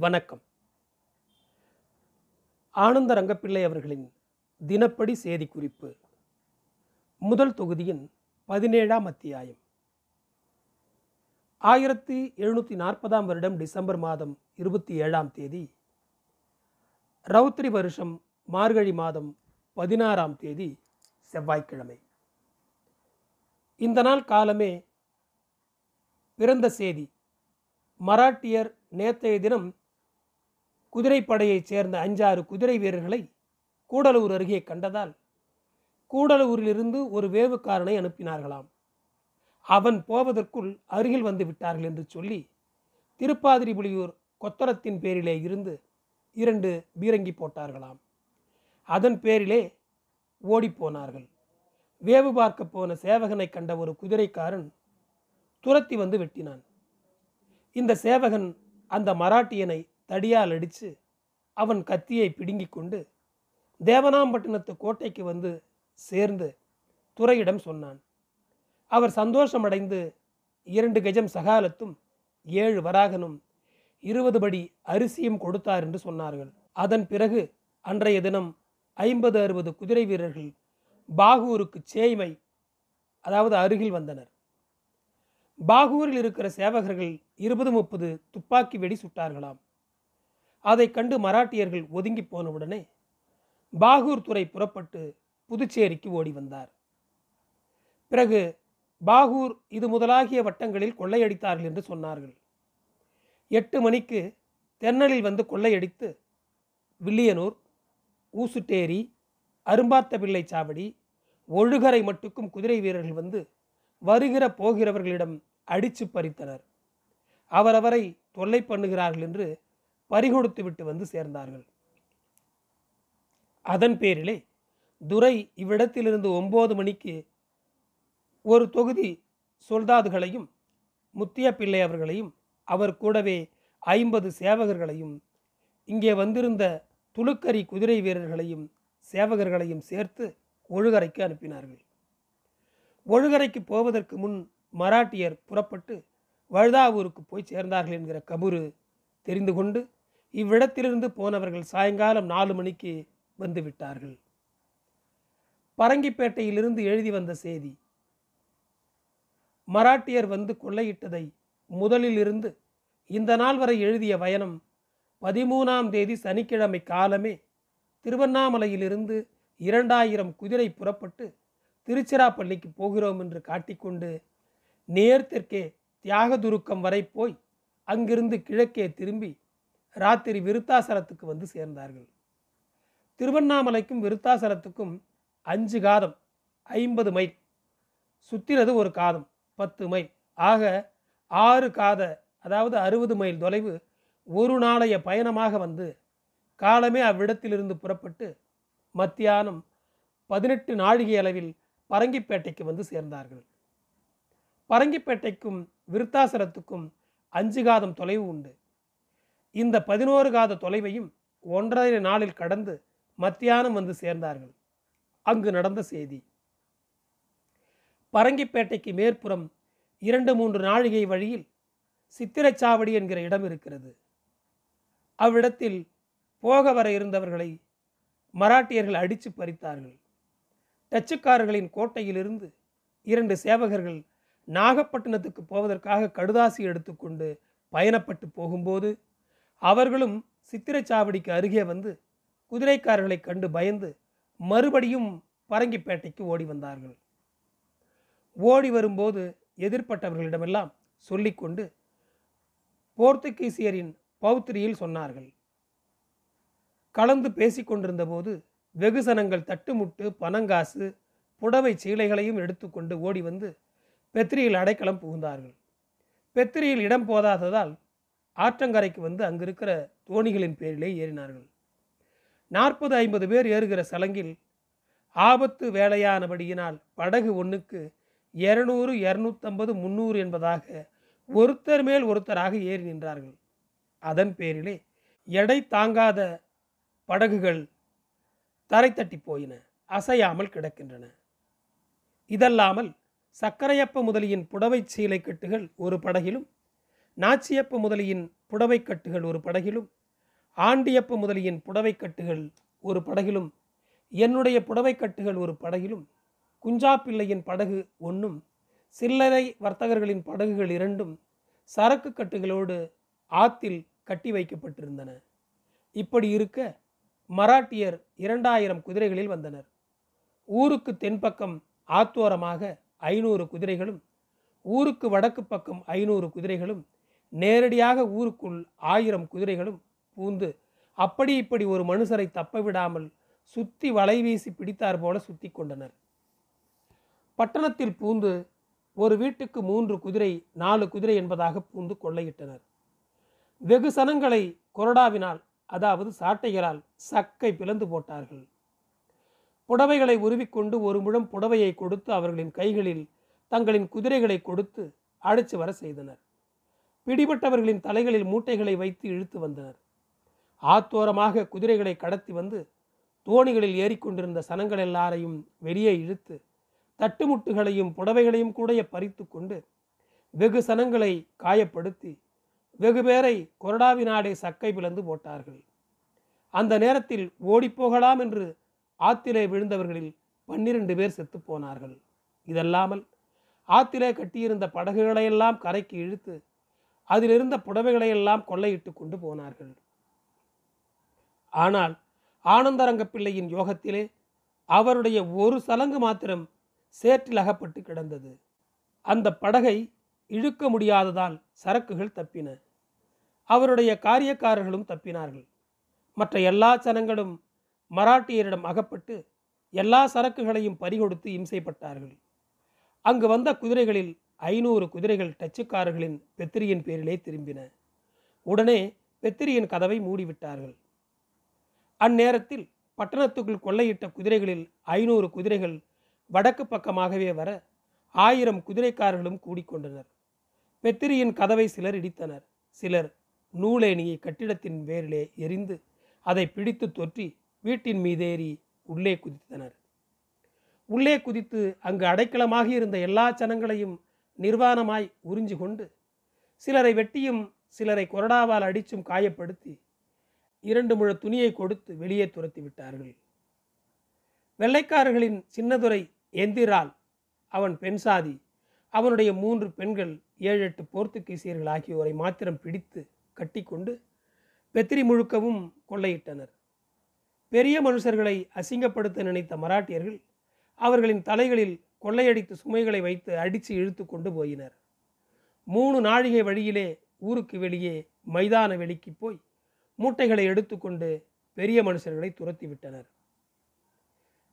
வணக்கம். ஆனந்த ரங்கப்பிள்ளை அவர்களின் தினப்படி செய்தி குறிப்பு முதல் தொகுதியின் பதினேழாம் அத்தியாயம். ஆயிரத்தி எழுநூற்றி நாற்பதாம் வருடம் டிசம்பர் மாதம் இருபத்தி ஏழாம் தேதி ரௌத்ரி வருஷம் மார்கழி மாதம் பதினாறாம் தேதி செவ்வாய்க்கிழமை. இந்த நாள் காலமே பிறந்த செய்தி. மராட்டியர் நேற்றைய தினம் குதிரைப்படையைச் சேர்ந்த அஞ்சாறு குதிரை வீரர்களை கூடலூர் அருகே கண்டதால் கூடலூரிலிருந்து ஒரு வேவுக்காரனை அனுப்பினார்களாம். அவன் போவதற்குள் அருகில் வந்து விட்டார்கள் என்று சொல்லி திருப்பாதிரிபுலியூர் கொத்தரத்தின் பேரிலே இருந்து இரண்டு பீரங்கி போட்டார்களாம். அதன் பேரிலே ஓடிப்போனார்கள் வேவு பார்க்க போன சேவகனை கண்ட ஒரு குதிரைக்காரன் துரத்தி வந்து வெட்டினான். இந்த சேவகன் அந்த மராட்டியனை தடியால் அடித்து அவன் கத்தியை பிடுங்கிக் கொண்டு தேவனாம்பட்டினத்து கோட்டைக்கு வந்து சேர்ந்து துறையிடம் சொன்னான். அவர் சந்தோஷமடைந்து இரண்டு கஜம் சகாலத்தும் ஏழு வராகனும் இருபது படி அரிசியும் கொடுத்தார் என்று சொன்னார்கள். அதன் பிறகு அன்றைய தினம் ஐம்பது அறுபது குதிரை வீரர்கள் பாகூருக்கு சேய்மை அதாவது அருகில் வந்தனர். பாகூரில் இருக்கிற சேவகர்கள் இருபது முப்பது துப்பாக்கி வெடி சுட்டார்களாம். அதை கண்டு மராட்டியர்கள் ஒதுங்கி போனவுடனே பாகூர் துறை புறப்பட்டு புதுச்சேரிக்கு ஓடி வந்தார். பிறகு பாகூர் இது முதலாகிய வட்டங்களில் கொள்ளையடித்தார்கள் என்று சொன்னார்கள். எட்டு மணிக்கு தென்னலில் வந்து கொள்ளையடித்து வில்லியனூர் ஊசுட்டேரி அரும்பார்த்த பிள்ளை சாவடி ஒழுகரை மட்டுக்கும் குதிரை வீரர்கள் வந்து வருகிற போகிறவர்களிடம் அடித்து பறித்தனர். அவரவரை தொல்லை பண்ணுகிறார்கள் என்று பறிகொடுத்து விட்டு வந்து சேர்ந்தார்கள். அதன் பேரிலே துரை இவ்விடத்திலிருந்து ஒன்பது மணிக்கு ஒரு தொகுதி சொல்தாதுகளையும் முத்திய பிள்ளை அவர்களையும் அவர் கூடவே ஐம்பது சேவகர்களையும் இங்கே வந்திருந்த துளுக்கரி குதிரை வீரர்களையும் சேவகர்களையும் சேர்த்து ஒழுகரைக்கு அனுப்பினார்கள். ஒழுகரைக்கு போவதற்கு முன் மராட்டியர் புறப்பட்டு வழுதாவூருக்கு போய் சேர்ந்தார்கள் என்கிற கபுரு தெரிந்து கொண்டு இவ்விடத்திலிருந்து போனவர்கள் சாயங்காலம் நாலு மணிக்கு வந்து விட்டார்கள். பரங்கிப்பேட்டையிலிருந்து எழுதி வந்த செய்தி மராட்டியர் வந்து கொள்ளையிட்டதை முதலில் இருந்து இந்த நாள் வரை எழுதிய பயணம் பதிமூணாம் தேதி சனிக்கிழமை காலமே திருவண்ணாமலையிலிருந்து இரண்டாயிரம் குதிரை புறப்பட்டு திருச்சிராப்பள்ளிக்கு போகிறோம் என்று காட்டிக்கொண்டு நேர்தெற்கே தியாகதுருக்கம் வரை போய் அங்கிருந்து கிழக்கே திரும்பி ராத்திரி விருத்தாசலத்துக்கு வந்து சேர்ந்தார்கள். திருவண்ணாமலைக்கும் விருத்தாசலத்துக்கும் அஞ்சு காதம் ஐம்பது மைல். சுத்திரது ஒரு காதம் பத்து மைல். ஆக ஆறு காத அதாவது அறுபது மைல் தொலைவு ஒரு நாளைய பயணமாக வந்து காலமே அவ்விடத்திலிருந்து புறப்பட்டு மத்தியானம் பதினெட்டு நாழிகை அளவில் பரங்கிப்பேட்டைக்கு வந்து சேர்ந்தார்கள். பரங்கிப்பேட்டைக்கும் விருத்தாசலத்துக்கும் அஞ்சு காதம் தொலைவு உண்டு. இந்த பதினோரு காத தொலைவையும் ஒன்றரை நாளில் கடந்து மத்தியானம் வந்து சேர்ந்தார்கள். அங்கு நடந்த செய்தி. பரங்கிப்பேட்டைக்கு மேற்புறம் இரண்டு மூன்று நாழிகை வழியில் சித்திரச்சாவடி என்கிற இடம் இருக்கிறது. அவ்விடத்தில் போக வர இருந்தவர்களை மராட்டியர்கள் அடித்து பறித்தார்கள். டச்சுக்காரர்களின் கோட்டையிலிருந்து இரண்டு சேவகர்கள் நாகப்பட்டினத்துக்கு போவதற்காக கடுதாசி எடுத்துக்கொண்டு பயணப்பட்டு போகும்போது அவர்களும் சித்திரச்சாவடிக்கு அருகே வந்து குதிரைக்காரர்களை கண்டு பயந்து மறுபடியும் பரங்கிப்பேட்டைக்கு ஓடி வந்தார்கள். ஓடி வரும்போது எதிர்ப்பட்டவர்களிடமெல்லாம் சொல்லிக்கொண்டு போர்த்துகீசியரின் பௌத்திரியில் சொன்னார்கள். கலந்து பேசிக்கொண்டிருந்த போது வெகுசனங்கள் தட்டுமுட்டு பனங்காசு புடவை சீலைகளையும் எடுத்துக்கொண்டு ஓடி வந்து பெத்திரியில் அடைக்கலம் புகுந்தார்கள். பெத்திரியில் இடம் போதாததால் ஆற்றங்கரைக்கு வந்து அங்கிருக்கிற தோணிகளின் பேரிலே ஏறினார்கள். நாற்பது ஐம்பது பேர் ஏறுகிற சலங்கில் ஆபத்து வேலையானபடியினால் படகு ஒன்றுக்கு இரநூறு இரநூத்தம்பது முந்நூறு என்பதாக ஒருத்தர் மேல் ஒருத்தராக ஏறி நின்றார்கள். அதன் பேரிலே எடை தாங்காத படகுகள் தரை தட்டி போயின அசையாமல் கிடக்கின்றன. இதல்லாமல் சக்கரையப்ப முதலியின் புடவை சீலை கட்டுகள் ஒரு படகிலும் நாச்சியப்ப முதலியின் புடவைக்கட்டுகள் ஒரு படகிலும் ஆண்டியப்ப முதலியின் புடவைக்கட்டுகள் ஒரு படகிலும் என்னுடைய புடவைக்கட்டுகள் ஒரு படகிலும் குஞ்சா பிள்ளையின் படகு ஒன்றும் சில்லறை வர்த்தகர்களின் படகுகள் இரண்டும் சரக்கு கட்டுகளோடு ஆத்தில் கட்டி வைக்கப்பட்டிருந்தன. இப்படி இருக்க மராட்டியர் இரண்டாயிரம் குதிரைகளில் வந்தனர். ஊருக்கு தென்பக்கம் ஆத்தோரமாக ஐநூறு குதிரைகளும் ஊருக்கு வடக்கு பக்கம் ஐநூறு குதிரைகளும் நேரடியாக ஊருக்குள் ஆயிரம் குதிரைகளும் பூந்து அப்படி இப்படி ஒரு மனுஷரை தப்ப விடாமல் சுத்தி வலை வீசி பிடித்தார் போல சுத்தி கொண்டனர். பட்டணத்தில் பூந்து ஒரு வீட்டுக்கு மூன்று குதிரை நாலு குதிரை என்பதாக பூந்து கொள்ளையிட்டனர். வெகு சனங்களை கொரடாவினால் அதாவது சாட்டைகளால் சக்கை பிளந்து போட்டார்கள். புடவைகளை உருவிக்கொண்டு ஒரு முழம் புடவையை கொடுத்து அவர்களின் கைகளில் தங்களின் குதிரைகளை கொடுத்து அழைச்சு வர செய்தனர். பிடிபட்டவர்களின் தலைகளில் மூட்டைகளை வைத்து இழுத்து வந்தனர். ஆத்தோரமாக குதிரைகளை கடத்தி வந்து தோணிகளில் ஏறிக்கொண்டிருந்த சனங்கள் எல்லாரையும் வெளியே இழுத்து தட்டுமுட்டுகளையும் புடவைகளையும் கூட பறித்து கொண்டு வெகு சனங்களை காயப்படுத்தி வெகு பேரை கொரடாவினாடே சக்கை பிளந்து போட்டார்கள். அந்த நேரத்தில் ஓடிப்போகலாம் என்று ஆத்திலே விழுந்தவர்களில் பன்னிரண்டு பேர் செத்து போனார்கள். இதல்லாமல் ஆத்திலே கட்டியிருந்த படகுகளையெல்லாம் கரைக்கு இழுத்து அதிலிருந்த புடவைகளை எல்லாம் கொள்ளையிட்டு கொண்டு போனார்கள். ஆனால் ஆனந்தரங்க பிள்ளையின் யோகத்திலே அவருடைய ஒரு சலங்கு மாத்திரம் சேற்றில் அகப்பட்டு கிடந்தது. அந்த படகை இழுக்க முடியாததால் சரக்குகள் தப்பின. அவருடைய காரியக்காரர்களும் தப்பினார்கள். மற்ற எல்லா சனங்களும் மராட்டியரிடம் அகப்பட்டு எல்லா சரக்குகளையும் பறிகொடுத்து இம்சைப்பட்டார்கள். அங்கு வந்த குதிரைகளில் ஐநூறு குதிரைகள் டச்சுக்காரர்களின் பெத்திரியின் பேரிலே திரும்பின. உடனே பெத்திரியின் கதவை மூடிவிட்டார்கள். அந்நேரத்தில் பட்டணத்துக்குள் கொள்ளையிட்ட குதிரைகளில் ஐநூறு குதிரைகள் வடக்கு பக்கமாகவே வர ஆயிரம் குதிரைக்காரர்களும் கூடிக்கொண்டனர். பெத்திரியின் கதவை சிலர் இடித்தனர். சிலர் நூலேணியை கட்டிடத்தின் வேரிலே எரிந்து அதை பிடித்து தொற்றி வீட்டின் மீதேறி உள்ளே குதித்தனர். உள்ளே குதித்து அங்கு அடைக்கலமாக இருந்த எல்லா ஜனங்களையும் நிர்வாணமாய் உறிஞ்சு கொண்டு சிலரை வெட்டியும் சிலரை கொரடாவால் அடிச்சும் காயப்படுத்தி இரண்டு முழ துணியை கொடுத்து வெளியே துரத்தி விட்டார்கள். வெள்ளைக்காரர்களின் சின்னதுரை எந்திரால் அவன் பெண் சாதி அவனுடைய மூன்று பெண்கள் ஏழு எட்டு போர்த்துகீசியர்கள் ஆகியோரை மாத்திரம் பிடித்து கட்டிக்கொண்டு பெத்திரி முழுக்கவும் கொள்ளையிட்டனர். பெரிய மனுஷர்களை அசிங்கப்படுத்த நினைத்த மராட்டியர்கள் அவர்களின் தலைகளில் கொள்ளையடித்து சுமைகளை வைத்து அடித்து இழுத்து கொண்டு போயினர். மூணு நாழிகை வழியிலே ஊருக்கு வெளியே மைதான வெளிக்கு போய் மூட்டைகளை எடுத்துக்கொண்டு பெரிய மனுஷர்களை துரத்தி விட்டனர்.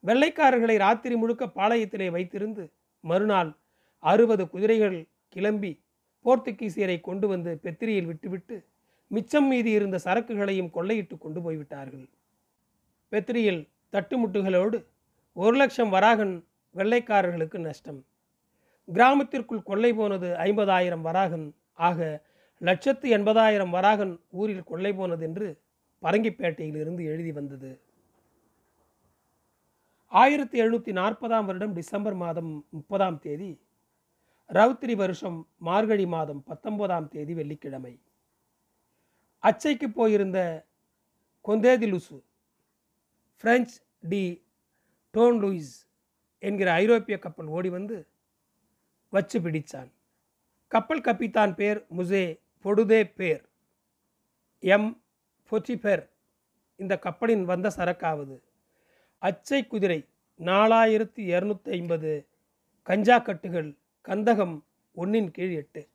வெள்ளைக்காரர்களை ராத்திரி முழுக்க பாளையத்திலே வைத்திருந்து மறுநாள் அறுபது குதிரைகள் கிளம்பி போர்த்துகீசியரை கொண்டு வந்து பெத்திரியில் விட்டுவிட்டு மிச்சம் மீதி இருந்த சரக்குகளையும் கொள்ளையிட்டு கொண்டு போய்விட்டார்கள். பெத்திரியில் தட்டுமுட்டுகளோடு ஒரு லட்சம் வராகன் வெள்ளைக்காரர்களுக்கு நஷ்டம். கிராமத்திற்குள் கொள்ளை போனது ஐம்பதாயிரம் வராகன். ஆக லட்சத்து எண்பதாயிரம் வராகன் ஊரில் கொள்ளை போனது என்று பரங்கிப்பேட்டையிலிருந்து எழுதி வந்தது. ஆயிரத்தி எழுநூற்றி நாற்பதாம் வருடம் டிசம்பர் மாதம் முப்பதாம் தேதி ரவுத்திரி வருஷம் மார்கழி மாதம் பத்தொன்பதாம் தேதி வெள்ளிக்கிழமை. அச்சைக்கு போயிருந்த கொந்தேதிலுசு பிரெஞ்ச் டி டோன் லூயிஸ் என்கிற ஐரோப்பிய கப்பல் ஓடி வந்து வச்சு பிடித்தான். கப்பல் கப்பித்தான் பேர் முசே பொடுதே பேர். எம். பொச்சிபெர். இந்த கப்பலின் வந்த சரக்காவது. அச்சை குதிரை நாலாயிரத்தி இரநூத்தி ஐம்பது கஞ்சா கட்டுகள் கந்தகம் ஒன்றின் கீழ் எட்டு.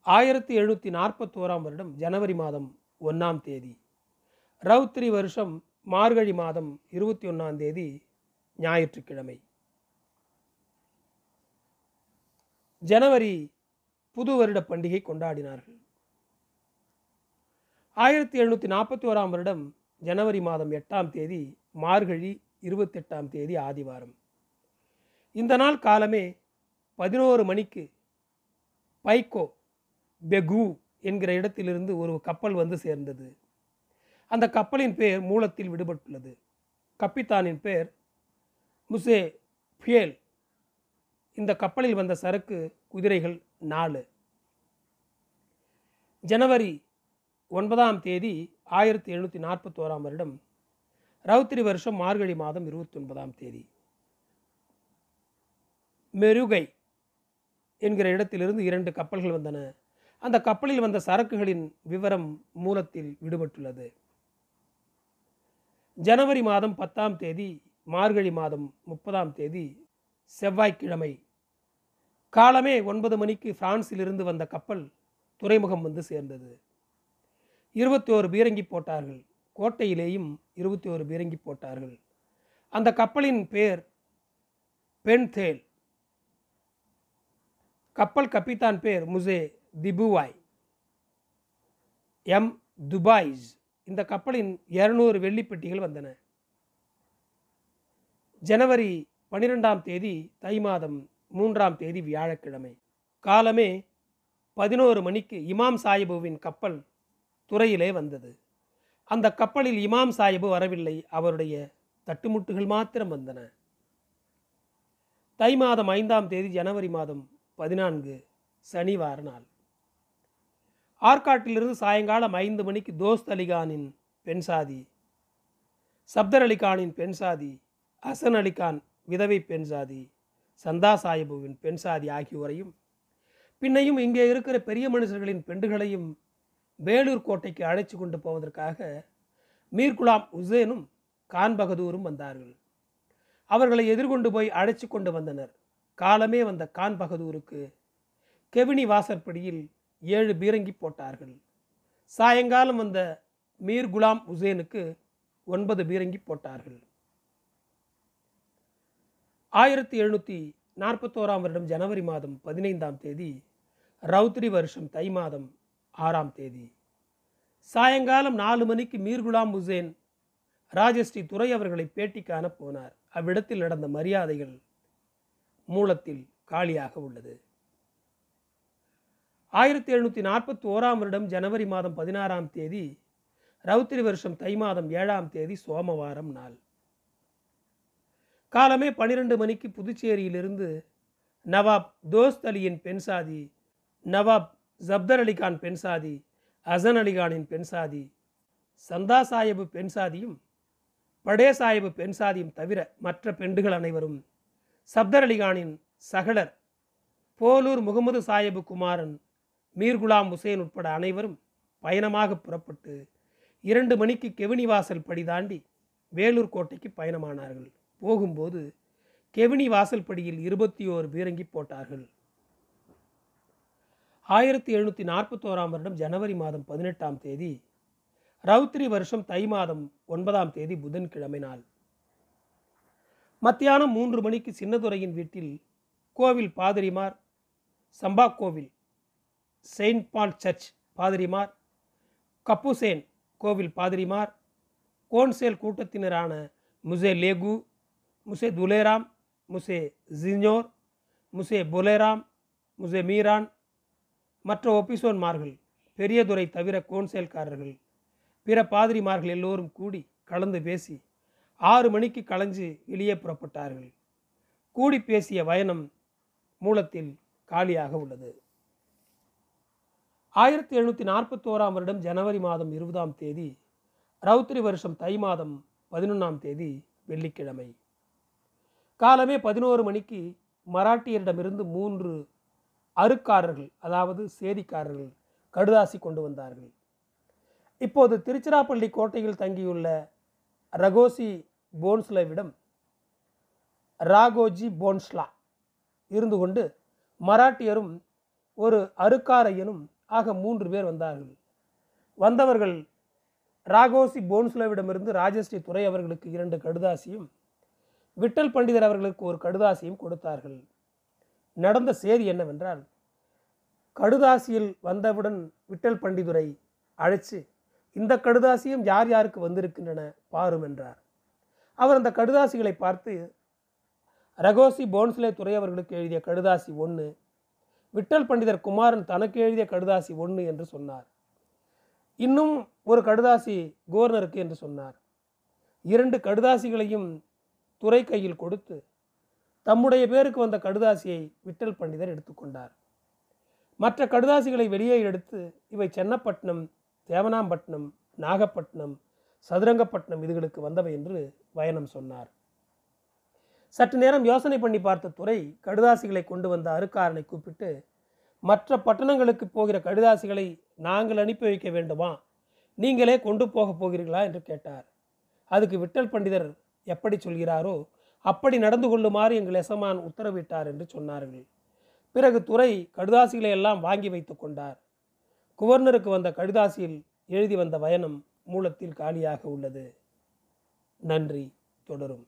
ஆயிரத்தி எழுநூற்றி நாற்பத்தோராம் வருடம் ஜனவரி மாதம் ஒன்றாம் தேதி. ரவுத்திரி வருஷம் மார்கழி மாதம் இருபத்தி ஒன்றாம் தேதி ஞாயிற்றுக்கிழமை. ஜனவரி புது வருட பண்டிகை கொண்டாடினார்கள். ஆயிரத்தி எழுநூற்றி நாற்பத்தி ஓராம் வருடம் ஜனவரி மாதம் எட்டாம் தேதி மார்கழி இருபத்தெட்டாம் தேதி ஆதிவாரம். இந்த நாள் காலமே பதினோரு மணிக்கு பைக்கோ பெகு என்கிற இடத்திலிருந்து ஒரு கப்பல் வந்து சேர்ந்தது. அந்த கப்பலின் பெயர் மூலத்தில் விடுபட்டுள்ளது. கப்பித்தானின் பெயர் முசே ஃபியேல் இந்த கப்பலில் வந்த சரக்கு குதிரைகள் நாலு. ஜனவரி ஒன்பதாம் தேதி ஆயிரத்தி எழுநூற்றி நாற்பத்தோராம் வருடம் ரவுத்திரி வருஷம் மார்கழி மாதம் இருபத்தி ஒன்பதாம் தேதி. மெருகை என்கிற இடத்திலிருந்து இரண்டு கப்பல்கள் வந்தன. அந்த கப்பலில் வந்த சரக்குகளின் விவரம் மூலத்தில் விடுபட்டுள்ளது. ஜனவரி மாதம் பத்தாம் தேதி மார்கழி மாதம் முப்பதாம் தேதி செவ்வாய்க்கிழமை. காலமே ஒன்பது மணிக்கு பிரான்சிலிருந்து வந்த கப்பல் துறைமுகம் வந்து சேர்ந்தது. இருபத்தி ஓரு பீரங்கி போட்டார்கள். கோட்டையிலேயும் இருபத்தி ஓரு பீரங்கி போட்டார்கள். அந்த கப்பலின் பேர் பென்தேல். கப்பல் கப்பித்தான் பேர் முசே திபுவாய். எம். துபாய்ஸ். இந்த கப்பலின் இருநூறு வெள்ளிப்பெட்டிகள் வந்தன. ஜனவரி பனிரெண்டாம் தேதி தை மாதம் மூன்றாம் தேதி வியாழக்கிழமை. காலமே பதினோரு மணிக்கு இமாம் சாஹிபுவின் கப்பல் துறையிலே வந்தது. அந்த கப்பலில் இமாம் சாஹிபு வரவில்லை அவருடைய தட்டுமுட்டுகள் மாத்திரம் வந்தன. தை மாதம் ஐந்தாம் தேதி ஜனவரி மாதம் பதினான்கு சனிவார நாள். ஆற்காட்டிலிருந்து சாயங்காலம் ஐந்து மணிக்கு தோஸ்த் அலிகானின் பெண் சாதி சப்தர் அலிகானின் பெண் சாதி ஹசன் அலிகான் விதவை பெண் சாதி சந்தா சாஹிபுவின் பெண் சாதி ஆகியோரையும் பின்னையும் இங்கே இருக்கிற பெரிய மனுஷர்களின் பெண்டுகளையும் வேலூர் கோட்டைக்கு அழைத்து கொண்டு போவதற்காக மீர்குலாம் உசேனும் கான் பகதூரும் வந்தார்கள். அவர்களை எதிர்கொண்டு போய் அழைச்சி கொண்டு வந்தனர். காலமே வந்த கான் பகதூருக்கு கெவினி வாசற்படியில் ஏழு பீரங்கி போட்டார்கள். சாயங்காலம் வந்த மீர் குலாம் உசேனுக்கு ஒன்பது பீரங்கி போட்டார்கள். ஆயிரத்தி எழுநூற்றி நாற்பத்தோராம் வருடம் ஜனவரி மாதம் பதினைந்தாம் தேதி ரவுத்ரி வருஷம் தை மாதம் ஆறாம் தேதி. சாயங்காலம் நாலு மணிக்கு மீர் குலாம் உசேன் ராஜஸ்ரீ துறை அவர்களை பேட்டி காண போனார். அவ்விடத்தில் நடந்த மரியாதைகள் மூலத்தில் காலியாக உள்ளது. ஆயிரத்தி எழுநூற்றி நாற்பத்தி ஓராம் வருடம் ஜனவரி மாதம் பதினாறாம் தேதி ரவுத்திரி வருஷம் தை மாதம் ஏழாம் தேதி சோமவாரம் நாள். காலமே பனிரெண்டு மணிக்கு புதுச்சேரியிலிருந்து நவாப் தோஸ்த் அலியின் பெண் சாதி நவாப் ஜப்தர் அலிகான் பெண் சாதி அசன் அலிகானின் பெண் சாதி சந்தா சாஹிபு பெண் சாதியும் படே சாஹிபு பெண் சாதியும் தவிர மற்ற பெண்டுகள் அனைவரும் சப்தர் அலிகானின் சகலர் போலூர் முகமது சாஹிபு குமாரன் மீர்குலாம் உசேன் ஹுசேன் உட்பட அனைவரும் பயணமாக புறப்பட்டு இரண்டு மணிக்கு கெவினி வாசல் படி தாண்டி வேலூர் கோட்டைக்கு பயணமானார்கள். போகும்போது கெவினி வாசல் படியில் இருபத்தி ஓரு பீரங்கி போட்டார்கள். ஆயிரத்தி எழுநூற்றி நாற்பத்தோராம் வருடம் ஜனவரி மாதம் பதினெட்டாம் தேதி ரவுத்ரி வருஷம் தை மாதம் ஒன்பதாம் தேதி புதன்கிழமை நாள் மத்தியானம் மூன்று மணிக்கு சின்னதுரையின் வீட்டில் கோவில் பாதிரிமார் சம்பா கோவில் செயின்ட் பால் சர்ச் பாதிரிமார் கப்புசேன் கோவில் பாதிரிமார் கோன்சேல் கூட்டத்தினரான முசே லேகு முசே துலேராம் முசே ஜிஞ்சோர் முசே புலேராம் முசே மீரான் மற்ற ஒபிசோன்மார்கள் பெரியதுரை தவிர கோன்சேல்காரர்கள் பிற பாதிரிமார்கள் எல்லோரும் கூடி கலந்து பேசி ஆறு மணிக்கு களைஞ்சு வெளியே புறப்பட்டார்கள். கூடி பேசிய பயணம் மூலத்தில் காலியாக உள்ளது. ஆயிரத்தி எழுநூற்றி நாற்பத்தோராம் வருடம் ஜனவரி மாதம் இருபதாம் தேதி ரவுத்திரி வருஷம் தை மாதம் பதினொன்றாம் தேதி வெள்ளிக்கிழமை. காலமே பதினோரு மணிக்கு மராட்டியரிடமிருந்து மூன்று அருக்காரர்கள் அதாவது சேதிக்காரர்கள் கடுதாசி கொண்டு வந்தார்கள். இப்போது திருச்சிராப்பள்ளி கோட்டையில் தங்கியுள்ள ரகோசி போன்ஸ்லவிடம் ராகோஜி போன்ஸ்லா இருந்து கொண்டு மராட்டியரும் ஒரு அருக்காரையனும் ஆக மூன்று பேர் வந்தார்கள். வந்தவர்கள் ராகோசி போன்சுலாவிடமிருந்து ராஜஸ்ரீ துறை அவர்களுக்கு இரண்டு கடுதாசியும் விட்டல் பண்டிதர் அவர்களுக்கு ஒரு கடுதாசியும் கொடுத்தார்கள். நடந்த சேதி என்னவென்றால் கடுதாசியில் வந்தவுடன் விட்டல் பண்டிதுரை அழைச்சு இந்த கடுதாசியும் யார் யாருக்கு வந்திருக்கின்றன பாரும் என்றார். அவர் அந்த கடுதாசிகளை பார்த்து ரகோசி போன்ஸ்லே துறை அவர்களுக்கு எழுதிய கடுதாசி ஒன்று விட்டல் பண்டிதர் குமாரன் தனக்கு எழுதிய கடுதாசி ஒன்று என்று சொன்னார். இன்னும் ஒரு கடுதாசி கோவர்னருக்கு என்று சொன்னார். இரண்டு கடுதாசிகளையும் துறை கையில் கொடுத்து தம்முடைய பேருக்கு வந்த கடுதாசியை விட்டல் பண்டிதர் எடுத்துக்கொண்டார் மற்ற கடுதாசிகளை வெளியே எடுத்து இவை சென்னப்பட்டினம் தேவனாம்பட்டினம் நாகப்பட்டினம் சதுரங்கப்பட்டினம் இதுகளுக்கு வந்தவை என்று வயனம் சொன்னார். சற்று நேரம் யோசனை பண்ணி பார்த்த துறை கடுதாசிகளை கொண்டு வந்த அருக்காரனை கூப்பிட்டு மற்ற பட்டணங்களுக்கு போகிற கடுதாசிகளை நாங்கள் அனுப்பி வைக்க வேண்டுமா? நீங்களே கொண்டு போக போகிறீர்களா? என்று கேட்டார். அதுக்கு விட்டல் பண்டிதர் எப்படி சொல்கிறாரோ அப்படி நடந்து கொள்ளுமாறு எங்கள் எசமான் உத்தரவிட்டார் என்று சொன்னார்கள். பிறகு துறை கடுதாசிகளை எல்லாம் வாங்கி வைத்து கொண்டார். குவர்னருக்கு வந்த கடுதாசியில் எழுதி வந்த வயனம் மூலத்தில் காலியாக உள்ளது. நன்றி தொடரும்.